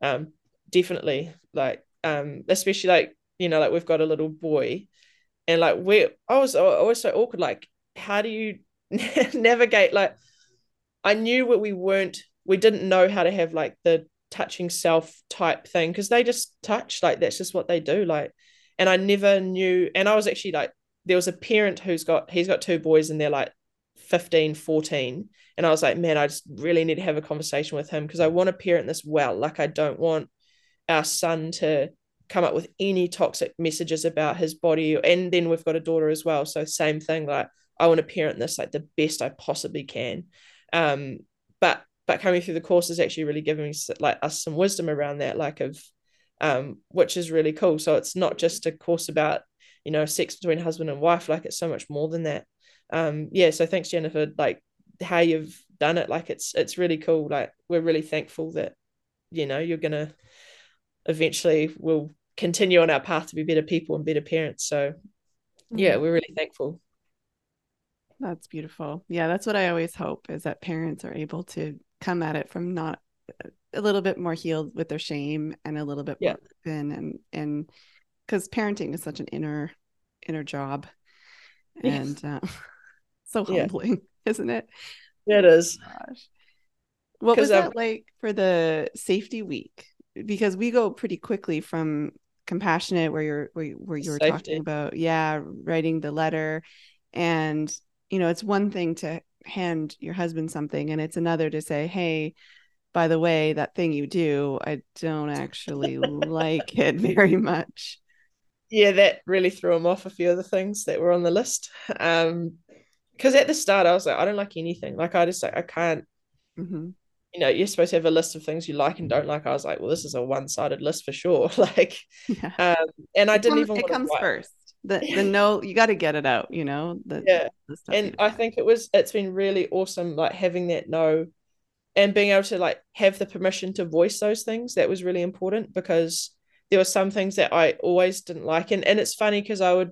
Um, definitely. Like um, especially like, you know, like we've got a little boy and like we I was always so awkward. Like, how do you navigate? Like, I knew what we weren't. We didn't know how to have like the touching self type thing because they just touch. Like that's just what they do. Like, and I never knew. And I was actually like, there was a parent who's got he's got two boys and they're like 15, 14. And I was like, man, I just really need to have a conversation with him because I want to parent this well. Like, I don't want our son to come up with any toxic messages about his body and then we've got a daughter as well so same thing like i want to parent this like the best i possibly can um but but coming through the course is actually really giving like us some wisdom around that like of um which is really cool so it's not just a course about you know sex between husband and wife like it's so much more than that um yeah so thanks jennifer like how you've done it like it's it's really cool like we're really thankful that you know you're gonna eventually we'll continue on our path to be better people and better parents. So yeah, mm-hmm. we're really thankful. That's beautiful. Yeah, that's what I always hope is that parents are able to come at it from not a little bit more healed with their shame and a little bit yeah. more open and and because parenting is such an inner inner job and yes. uh, so humbling, yeah. isn't it? It is. Gosh. What was that like for the safety week? because we go pretty quickly from compassionate where you're where, where you were Safety. talking about yeah writing the letter and you know it's one thing to hand your husband something and it's another to say hey by the way that thing you do i don't actually like it very much yeah that really threw him off a few of the things that were on the list um because at the start i was like i don't like anything like i just like i can't mm-hmm you know, you're supposed to have a list of things you like and don't like. I was like, well, this is a one-sided list for sure. like, yeah. um, and I it didn't comes, even. It comes first. The the no, you got to get it out. You know. The, yeah. The and I think it was. It's been really awesome, like having that no, and being able to like have the permission to voice those things. That was really important because there were some things that I always didn't like, and and it's funny because I would,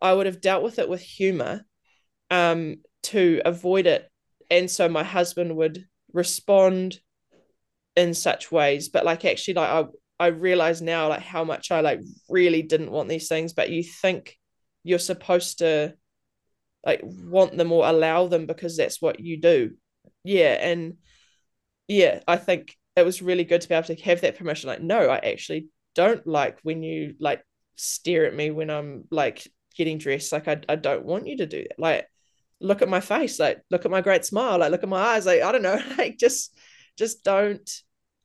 I would have dealt with it with humor, um, to avoid it, and so my husband would respond in such ways. But like actually like i i realize now like how much i like really didn't want these things. But you think you're supposed to like want them or allow them because that's what you do. Yeah. And yeah i think it was really good to be able to have that permission. Like no i actually don't like when you like stare at me when i'm like getting dressed. Like i, I don't want you to do that. Like look at my face like look at my great smile like look at my eyes like i don't know like just just don't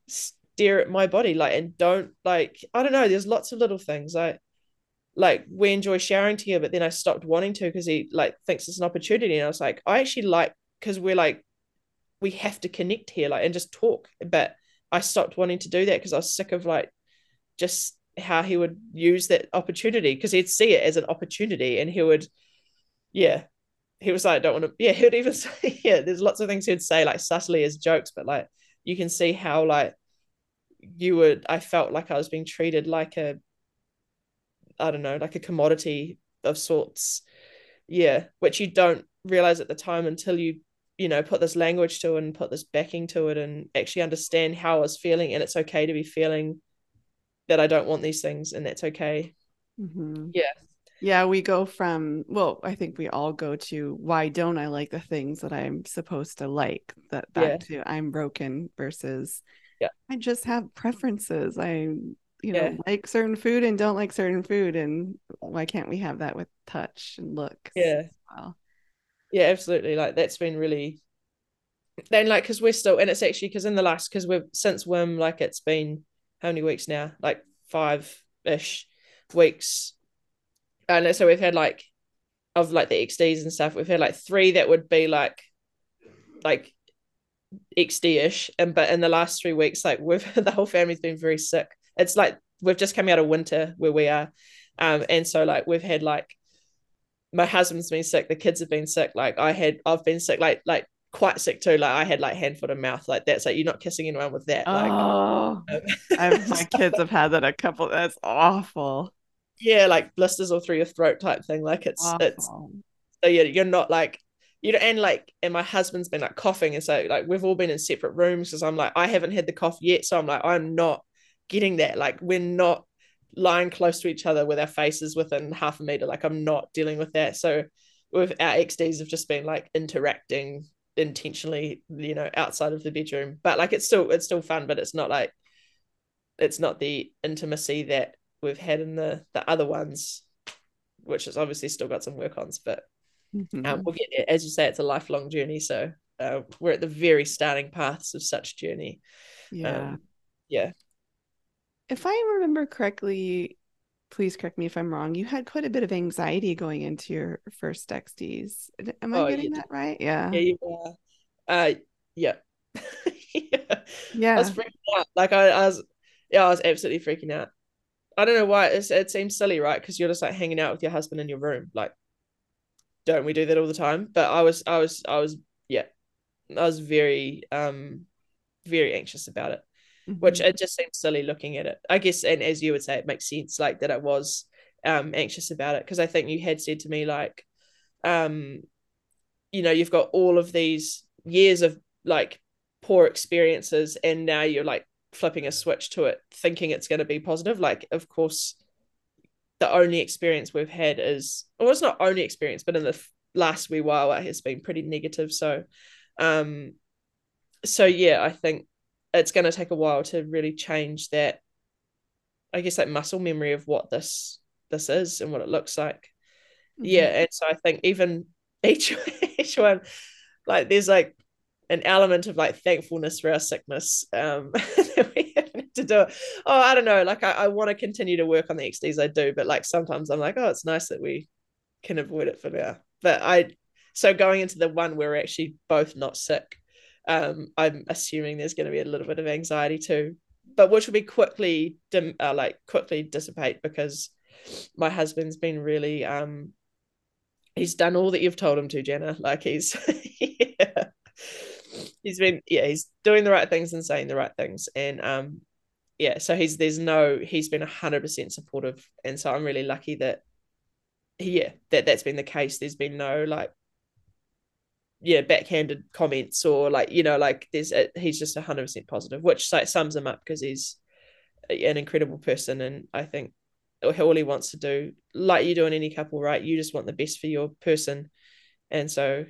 stare at my body like and don't like i don't know there's lots of little things like like we enjoy sharing together but then i stopped wanting to because he like thinks it's an opportunity and i was like i actually like because we're like we have to connect here like and just talk but i stopped wanting to do that because i was sick of like just how he would use that opportunity because he'd see it as an opportunity and he would yeah he was like, I don't want to, yeah, he'd even say, yeah, there's lots of things he'd say like subtly as jokes, but like you can see how like you would, I felt like I was being treated like a, I don't know, like a commodity of sorts. Yeah, which you don't realize at the time until you, you know, put this language to it and put this backing to it and actually understand how I was feeling. And it's okay to be feeling that I don't want these things and that's okay. Mm-hmm. Yeah. Yeah, we go from well, I think we all go to why don't I like the things that I'm supposed to like? That back yeah. to I'm broken versus yeah. I just have preferences. I you know yeah. like certain food and don't like certain food and why can't we have that with touch and look? Yeah. Well. Yeah, absolutely. Like that's been really then like because we're still and it's actually because in the last because we've since WIM like it's been how many weeks now? Like five ish weeks and so we've had like of like the XDs and stuff, we've had like three that would be like like XD-ish. And but in the last three weeks, like we've the whole family's been very sick. It's like we've just come out of winter where we are. Um, and so like we've had like my husband's been sick, the kids have been sick, like I had I've been sick, like like quite sick too. Like I had like hand, foot, and mouth. Like that's like you're not kissing anyone with that. Like, oh, um, my kids have had that a couple. That's awful. Yeah, like blisters all through your throat type thing. Like it's it's so yeah, you're not like you know, and like, and my husband's been like coughing, and so like we've all been in separate rooms because I'm like, I haven't had the cough yet, so I'm like, I'm not getting that. Like, we're not lying close to each other with our faces within half a meter. Like, I'm not dealing with that. So, with our XDs have just been like interacting intentionally, you know, outside of the bedroom. But like, it's still it's still fun, but it's not like it's not the intimacy that we've had in the the other ones, which has obviously still got some work ons, but Mm-hmm. Um, we'll get there. As you say, it's a lifelong journey. So uh, we're at the very starting paths of such journey. Yeah. Um, yeah. If I remember correctly, please correct me if I'm wrong. You had quite a bit of anxiety going into your first XDs. Am I oh, getting that right? Yeah. Yeah, you are. Uh, yeah. yeah. Yeah. I was freaking out. Like I, I was, yeah, I was absolutely freaking out. I don't know why. It's, it seems silly, right? Because you're just like hanging out with your husband in your room, like don't we do that all the time? But I was, I was, I was, yeah, I was very, um, very anxious about it, mm-hmm. which it just seems silly looking at it. I guess, and as you would say, it makes sense, like that I was, um, anxious about it because I think you had said to me like, um, you know, you've got all of these years of like poor experiences, and now you're like flipping a switch to it, thinking it's going to be positive. Like, of course the only experience we've had is well it's not only experience but in the last wee while it has been pretty negative so um so yeah i think it's going to take a while to really change that i guess that muscle memory of what this this is and what it looks like mm-hmm. yeah and so i think even each each one like there's like an element of like thankfulness for our sickness um we to do it. Oh, I don't know. Like I, I want to continue to work on the XDs I do, but like sometimes I'm like, oh, it's nice that we can avoid it for now. But I so going into the one where we're actually both not sick, um, I'm assuming there's going to be a little bit of anxiety too, but which will be quickly dim, uh, like quickly dissipate because my husband's been really um he's done all that you've told him to, Janna. Like he's. he's been yeah he's doing the right things and saying the right things and um yeah, so he's there's no he's been hundred percent supportive, and so I'm really lucky that yeah that that's been the case. There's been no like yeah backhanded comments or like you know like there's a, he's just hundred percent positive, which like, sums him up because he's an incredible person, and I think all he wants to do, like you do in any couple, right? You just want the best for your person, and so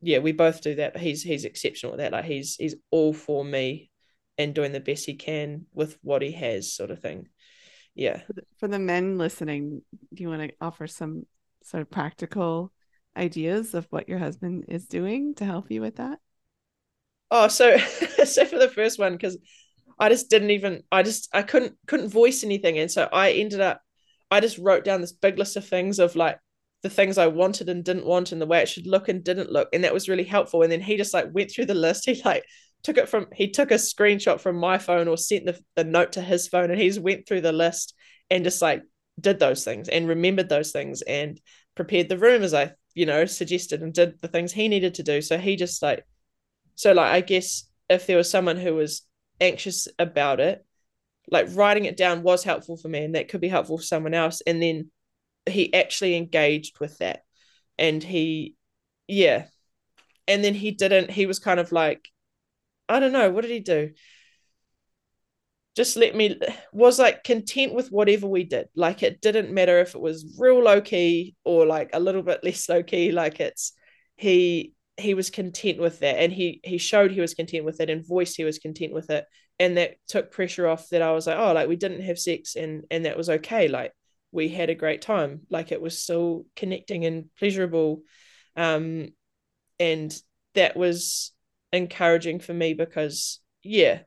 yeah, we both do that. But he's he's exceptional at that. Like he's he's all for me and doing the best he can with what he has, sort of thing. Yeah. For the men listening, do you want to offer some sort of practical ideas of what your husband is doing to help you with that? Oh, so so for the first one, because I just didn't even I just I couldn't couldn't voice anything. And so I ended up I just wrote down this big list of things of like the things I wanted and didn't want and the way it should look and didn't look. And that was really helpful. And then he just like went through the list. He like took it from he took a screenshot from my phone or sent the, the note to his phone and he's went through the list and just like did those things and remembered those things and prepared the room as I you know suggested and did the things he needed to do so he just like so like I guess if there was someone who was anxious about it like writing it down was helpful for me and that could be helpful for someone else and then he actually engaged with that and he yeah and then he didn't he was kind of like I don't know. What did he do? Just let me was like content with whatever we did. Like it didn't matter if it was real low key or like a little bit less low key. Like it's he he was content with that and he he showed he was content with it and voiced he was content with it and that took pressure off that I was like oh like we didn't have sex and and that was okay like we had a great time. Like it was still connecting and pleasurable. Um and that was encouraging for me because yeah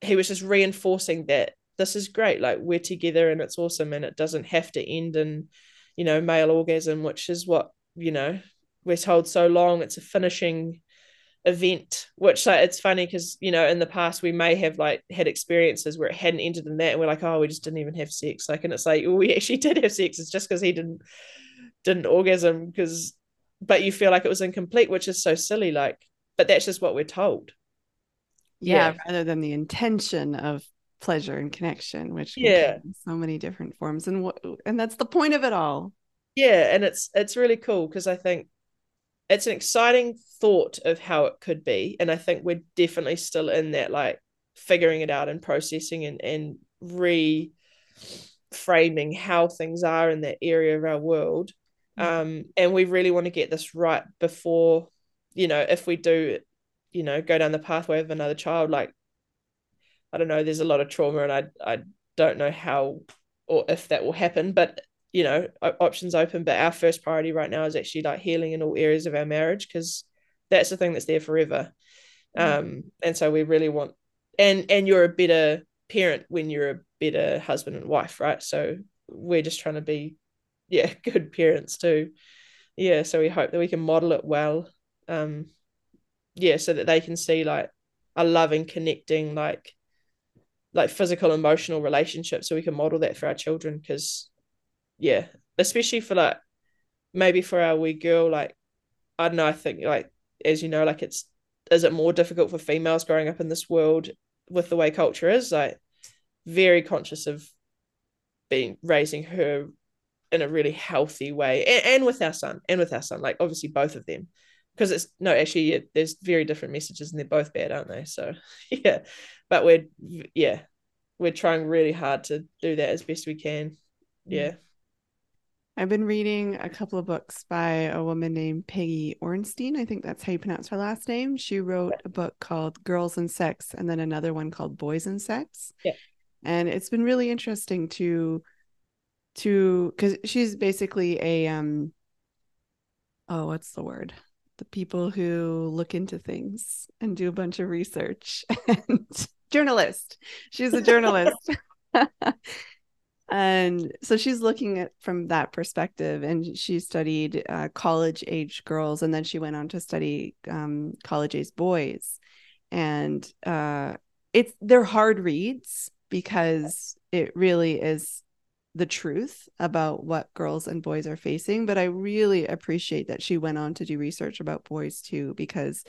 he was just reinforcing that this is great. Like we're together and it's awesome and it doesn't have to end in you know male orgasm which is what you know we're told so long. It's a finishing event which like it's funny because you know in the past we may have like had experiences where it hadn't ended in that and we're like oh we just didn't even have sex. Like and it's like well, we actually did have sex it's just because he didn't didn't orgasm because but you feel like it was incomplete which is so silly like but that's just what we're told. Yeah, yeah. rather than the intention of pleasure and connection which yeah. so many different forms and what and that's the point of it all. Yeah and it's it's really cool because i think it's an exciting thought of how it could be and i think we're definitely still in that like figuring it out and processing and and reframing how things are in that area of our world mm-hmm. um and we really want to get this right before you know if we do you know go down the pathway of another child like i don't know there's a lot of trauma and i i don't know how or if that will happen but you know options open but our first priority right now is actually like healing in all areas of our marriage because that's the thing that's there forever. Mm-hmm. um and so we really want and and you're a better parent when you're a better husband and wife right? So we're just trying to be yeah good parents too. Yeah so we hope that we can model it well um yeah so that they can see like a loving connecting like like physical emotional relationship so we can model that for our children because yeah, especially for like maybe for our wee girl, like I don't know, I think like as you know, like it's is it more difficult for females growing up in this world with the way culture is? Like very conscious of being raising her in a really healthy way and, and with our son and with our son like obviously both of them. Because it's no actually yeah, there's very different messages and they're both bad aren't they? So yeah but we're yeah we're trying really hard to do that as best we can. Yeah I've been reading a couple of books by a woman named Peggy Orenstein. I think that's how you pronounce her last name. She wrote a book called Girls and Sex and then another one called Boys and Sex. Yeah. And it's been really interesting to to cuz she's basically a um oh, what's the word? The people who look into things and do a bunch of research and journalist. She's a journalist. and so she's looking at from that perspective and she studied uh, college age girls and then she went on to study um, college age boys. And uh, it's they're hard reads because it really is the truth about what girls and boys are facing but i really appreciate that she went on to do research about boys too because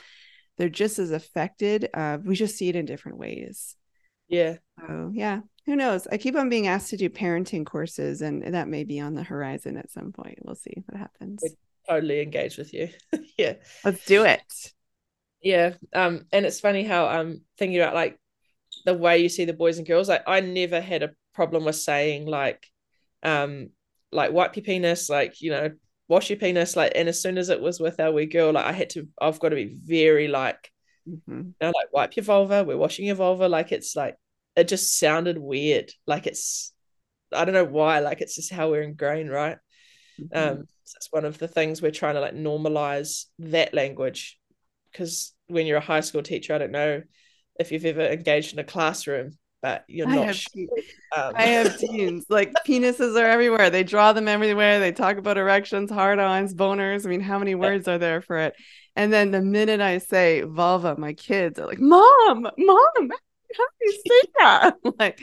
they're just as affected uh, we just see it in different ways. Yeah. So yeah who knows? I keep on being asked to do parenting courses, and that may be on the horizon at some point. We'll see what happens. We're totally engage with you. yeah, let's do it. Yeah, um, and it's funny how I'm um, thinking about like the way you see the boys and girls. Like, I never had a problem with saying like, um, like wipe your penis, like you know, wash your penis, like. And as soon as it was with our wee girl, like I had to, I've got to be very like, mm-hmm. you know, like wipe your vulva. We're washing your vulva. Like it's like it just sounded weird. Like it's I don't know why, like it's just how we're ingrained, right? Mm-hmm. Um so it's one of the things we're trying to like normalize that language. Because when you're a high school teacher, I don't know if you've ever engaged in a classroom, but you're I not have, sure. um, I have teens. Like penises are everywhere. They draw them everywhere. They talk about erections, hard-ons, boners. I mean, how many words are there for it? And then the minute I say vulva, my kids are like, Mom, Mom, how do you say that? I'm like,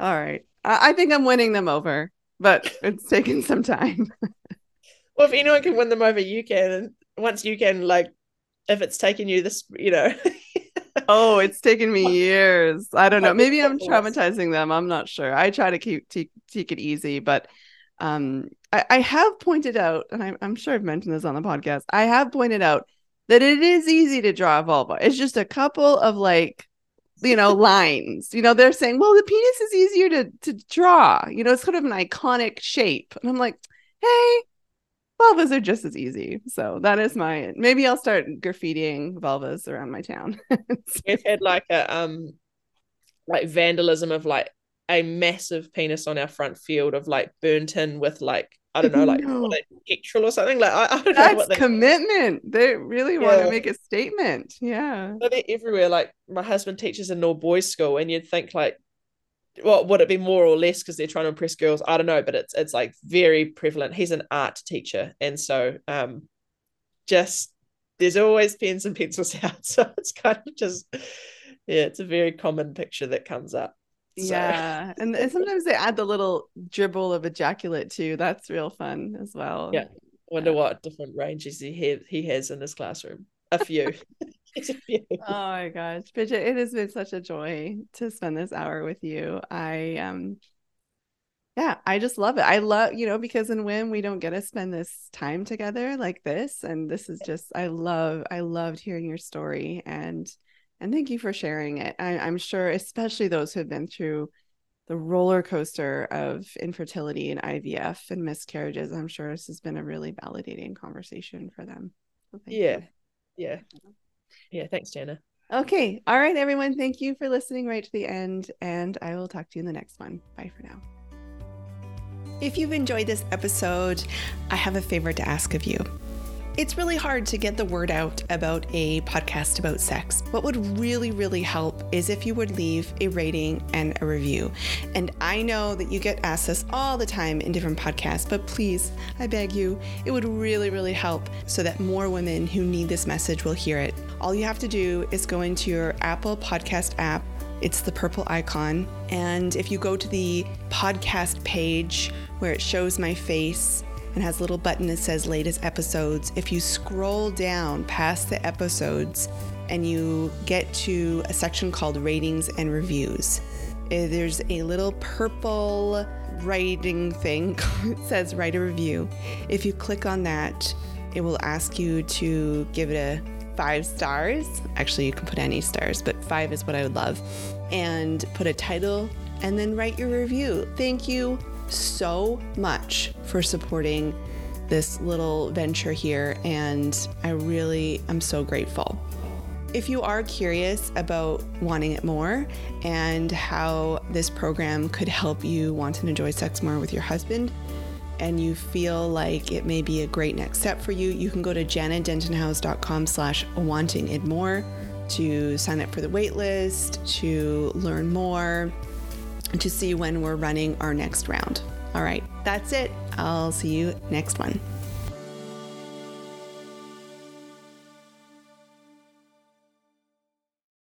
all right. I, I think I'm winning them over, but it's taken some time. well, if anyone can win them over, you can. And once you can, like, if it's taken you this, you know. oh, it's taken me years. I don't know. Maybe I'm traumatizing them. I'm not sure. I try to keep take, take it easy, but um, I, I have pointed out, and I, I'm sure I've mentioned this on the podcast. I have pointed out that it is easy to draw a vulva. It's just a couple of like you know lines. You know they're saying well the penis is easier to to draw. You know it's kind of an iconic shape. And i'm like hey vulvas are just as easy. So that is my maybe i'll start graffitiing vulvas around my town. We've had like a um like vandalism of like a massive penis on our front field of like burnt in with like I don't know, like no. petrol or something. Like I, I don't That's know what they commitment. They really yeah. want to make a statement. Yeah. So they're everywhere. Like my husband teaches in all boys school, and you'd think like, well, would it be more or less because they're trying to impress girls? I don't know, but it's it's like very prevalent. He's an art teacher, and so um, just there's always pens and pencils out. So it's kind of just yeah, it's a very common picture that comes up. So. Yeah. And, sometimes they add the little dribble of ejaculate too. That's real fun as well. Yeah. Wonder yeah. what different ranges he he has in his classroom. A few. oh my gosh, Bridget, it has been such a joy to spend this hour with you. I um yeah, I just love it. I love, you know, because in WIM we don't get to spend this time together like this. And this is just I love, I loved hearing your story and and thank you for sharing it. I, I'm sure, especially those who have been through the roller coaster of infertility and IVF and miscarriages. I'm sure this has been a really validating conversation for them. So yeah. You. Yeah. Yeah. Thanks, Janna. Okay. All right, everyone. Thank you for listening right to the end. And I will talk to you in the next one. Bye for now. If you've enjoyed this episode, I have a favor to ask of you. It's really hard to get the word out about a podcast about sex. What would really, really help is if you would leave a rating and a review. And I know that you get asked this all the time in different podcasts, but please, I beg you, it would really, really help so that more women who need this message will hear it. All you have to do is go into your Apple Podcast app. It's the purple icon. And if you go to the podcast page where it shows my face, and has a little button that says latest episodes. If you scroll down past the episodes and you get to a section called ratings and reviews, eh, there's a little purple writing thing that says write a review. If you click on that, it will ask you to give it a five stars. Actually, you can put any stars, but five is what I would love. And put a title and then write your review. Thank you so much for supporting this little venture here, and I really am so grateful. If you are curious about wanting it more and how this program could help you want to enjoy sex more with your husband, and you feel like it may be a great next step for you, you can go to jannadentonhowes.com slash wanting it more to sign up for the waitlist, to learn more, to see when we're running our next round. All right, that's it. I'll see you next one.